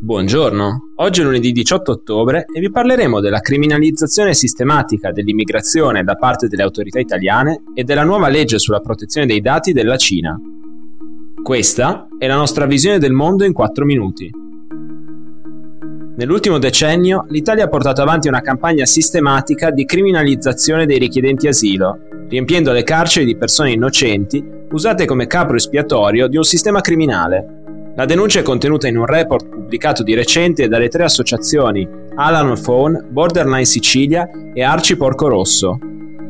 Buongiorno, oggi è lunedì 18 ottobre e vi parleremo della criminalizzazione sistematica dell'immigrazione da parte delle autorità italiane e della nuova legge sulla protezione dei dati della Cina. Questa è la nostra visione del mondo in 4 minuti. Nell'ultimo decennio l'Italia ha portato avanti una campagna sistematica di criminalizzazione dei richiedenti asilo, riempiendo le carceri di persone innocenti usate come capro espiatorio di un sistema criminale. La denuncia è contenuta in un report pubblicato di recente dalle tre associazioni Alan Phone, Borderline Sicilia e Arci Porco Rosso.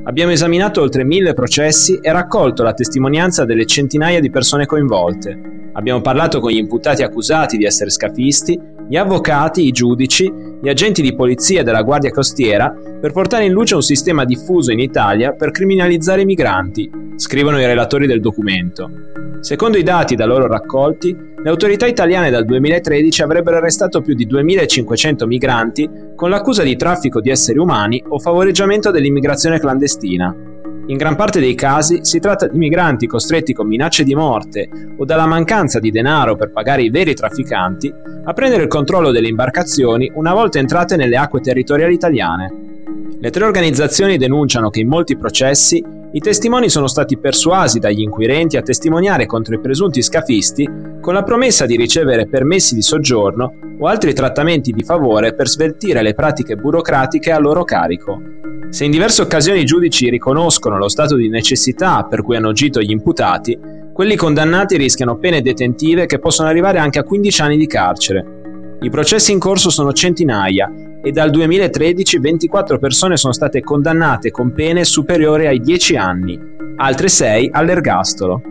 Abbiamo esaminato oltre mille processi e raccolto la testimonianza delle centinaia di persone coinvolte. Abbiamo parlato con gli imputati accusati di essere scafisti, gli avvocati, i giudici, gli agenti di polizia e della Guardia Costiera per portare in luce un sistema diffuso in Italia per criminalizzare i migranti, scrivono i relatori del documento. Secondo i dati da loro raccolti, le autorità italiane dal 2013 avrebbero arrestato più di 2.500 migranti con l'accusa di traffico di esseri umani o favoreggiamento dell'immigrazione clandestina. In gran parte dei casi si tratta di migranti costretti con minacce di morte o dalla mancanza di denaro per pagare i veri trafficanti a prendere il controllo delle imbarcazioni una volta entrate nelle acque territoriali italiane. Le tre organizzazioni denunciano che in molti processi i testimoni sono stati persuasi dagli inquirenti a testimoniare contro i presunti scafisti con la promessa di ricevere permessi di soggiorno o altri trattamenti di favore per sveltire le pratiche burocratiche a loro carico. Se in diverse occasioni i giudici riconoscono lo stato di necessità per cui hanno agito gli imputati, quelli condannati rischiano pene detentive che possono arrivare anche a 15 anni di carcere. I processi in corso sono centinaia e dal 2013 24 persone sono state condannate con pene superiori ai 10 anni, altre 6 all'ergastolo.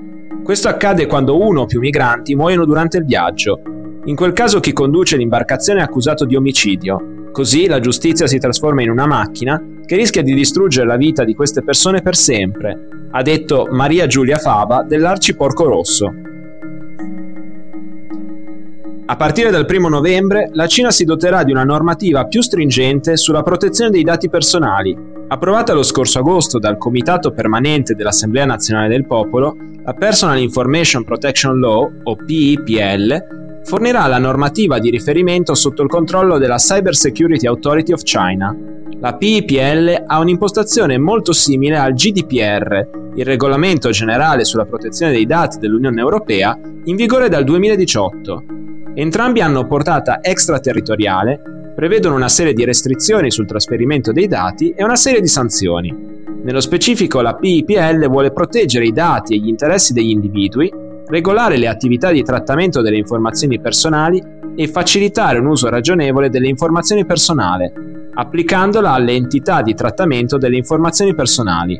Questo accade quando uno o più migranti muoiono durante il viaggio. In quel caso chi conduce l'imbarcazione è accusato di omicidio. Così la giustizia si trasforma in una macchina che rischia di distruggere la vita di queste persone per sempre, ha detto Maria Giulia Fava dell'Arci Porco Rosso. A partire dal 1 novembre la Cina si doterà di una normativa più stringente sulla protezione dei dati personali. Approvata lo scorso agosto dal Comitato Permanente dell'Assemblea Nazionale del Popolo, la Personal Information Protection Law, o PIPL, fornirà la normativa di riferimento sotto il controllo della Cyber Security Authority of China. La PIPL ha un'impostazione molto simile al GDPR, il regolamento generale sulla protezione dei dati dell'Unione Europea, in vigore dal 2018 Entrambi hanno portata extraterritoriale, prevedono una serie di restrizioni sul trasferimento dei dati e una serie di sanzioni. Nello specifico la PIPL vuole proteggere i dati e gli interessi degli individui, regolare le attività di trattamento delle informazioni personali e facilitare un uso ragionevole delle informazioni personali, applicandola alle entità di trattamento delle informazioni personali,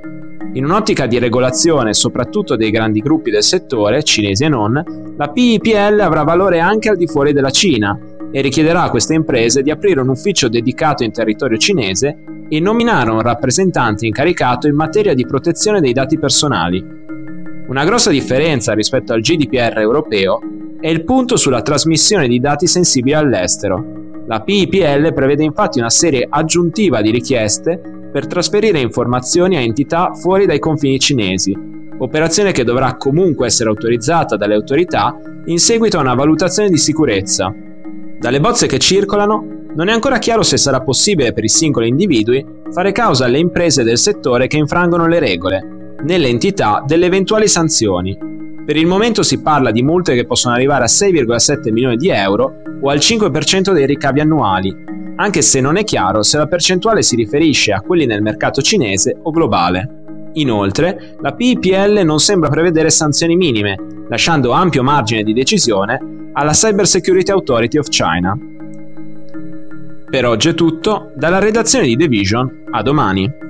in un'ottica di regolazione soprattutto dei grandi gruppi del settore, cinesi e non, la PIPL avrà valore anche al di fuori della Cina e richiederà a queste imprese di aprire un ufficio dedicato in territorio cinese e nominare un rappresentante incaricato in materia di protezione dei dati personali. Una grossa differenza rispetto al GDPR europeo è il punto sulla trasmissione di dati sensibili all'estero. La PIPL prevede infatti una serie aggiuntiva di richieste per trasferire informazioni a entità fuori dai confini cinesi, operazione che dovrà comunque essere autorizzata dalle autorità in seguito a una valutazione di sicurezza. Dalle bozze che circolano, non è ancora chiaro se sarà possibile per i singoli individui fare causa alle imprese del settore che infrangono le regole, nelle entità delle eventuali sanzioni. Per il momento si parla di multe che possono arrivare a 6,7 milioni di euro o al 5% dei ricavi annuali, anche se non è chiaro se la percentuale si riferisce a quelli nel mercato cinese o globale. Inoltre, la PIPL non sembra prevedere sanzioni minime, lasciando ampio margine di decisione alla Cyber Security Authority of China. Per oggi è tutto, dalla redazione di The Vision, a domani.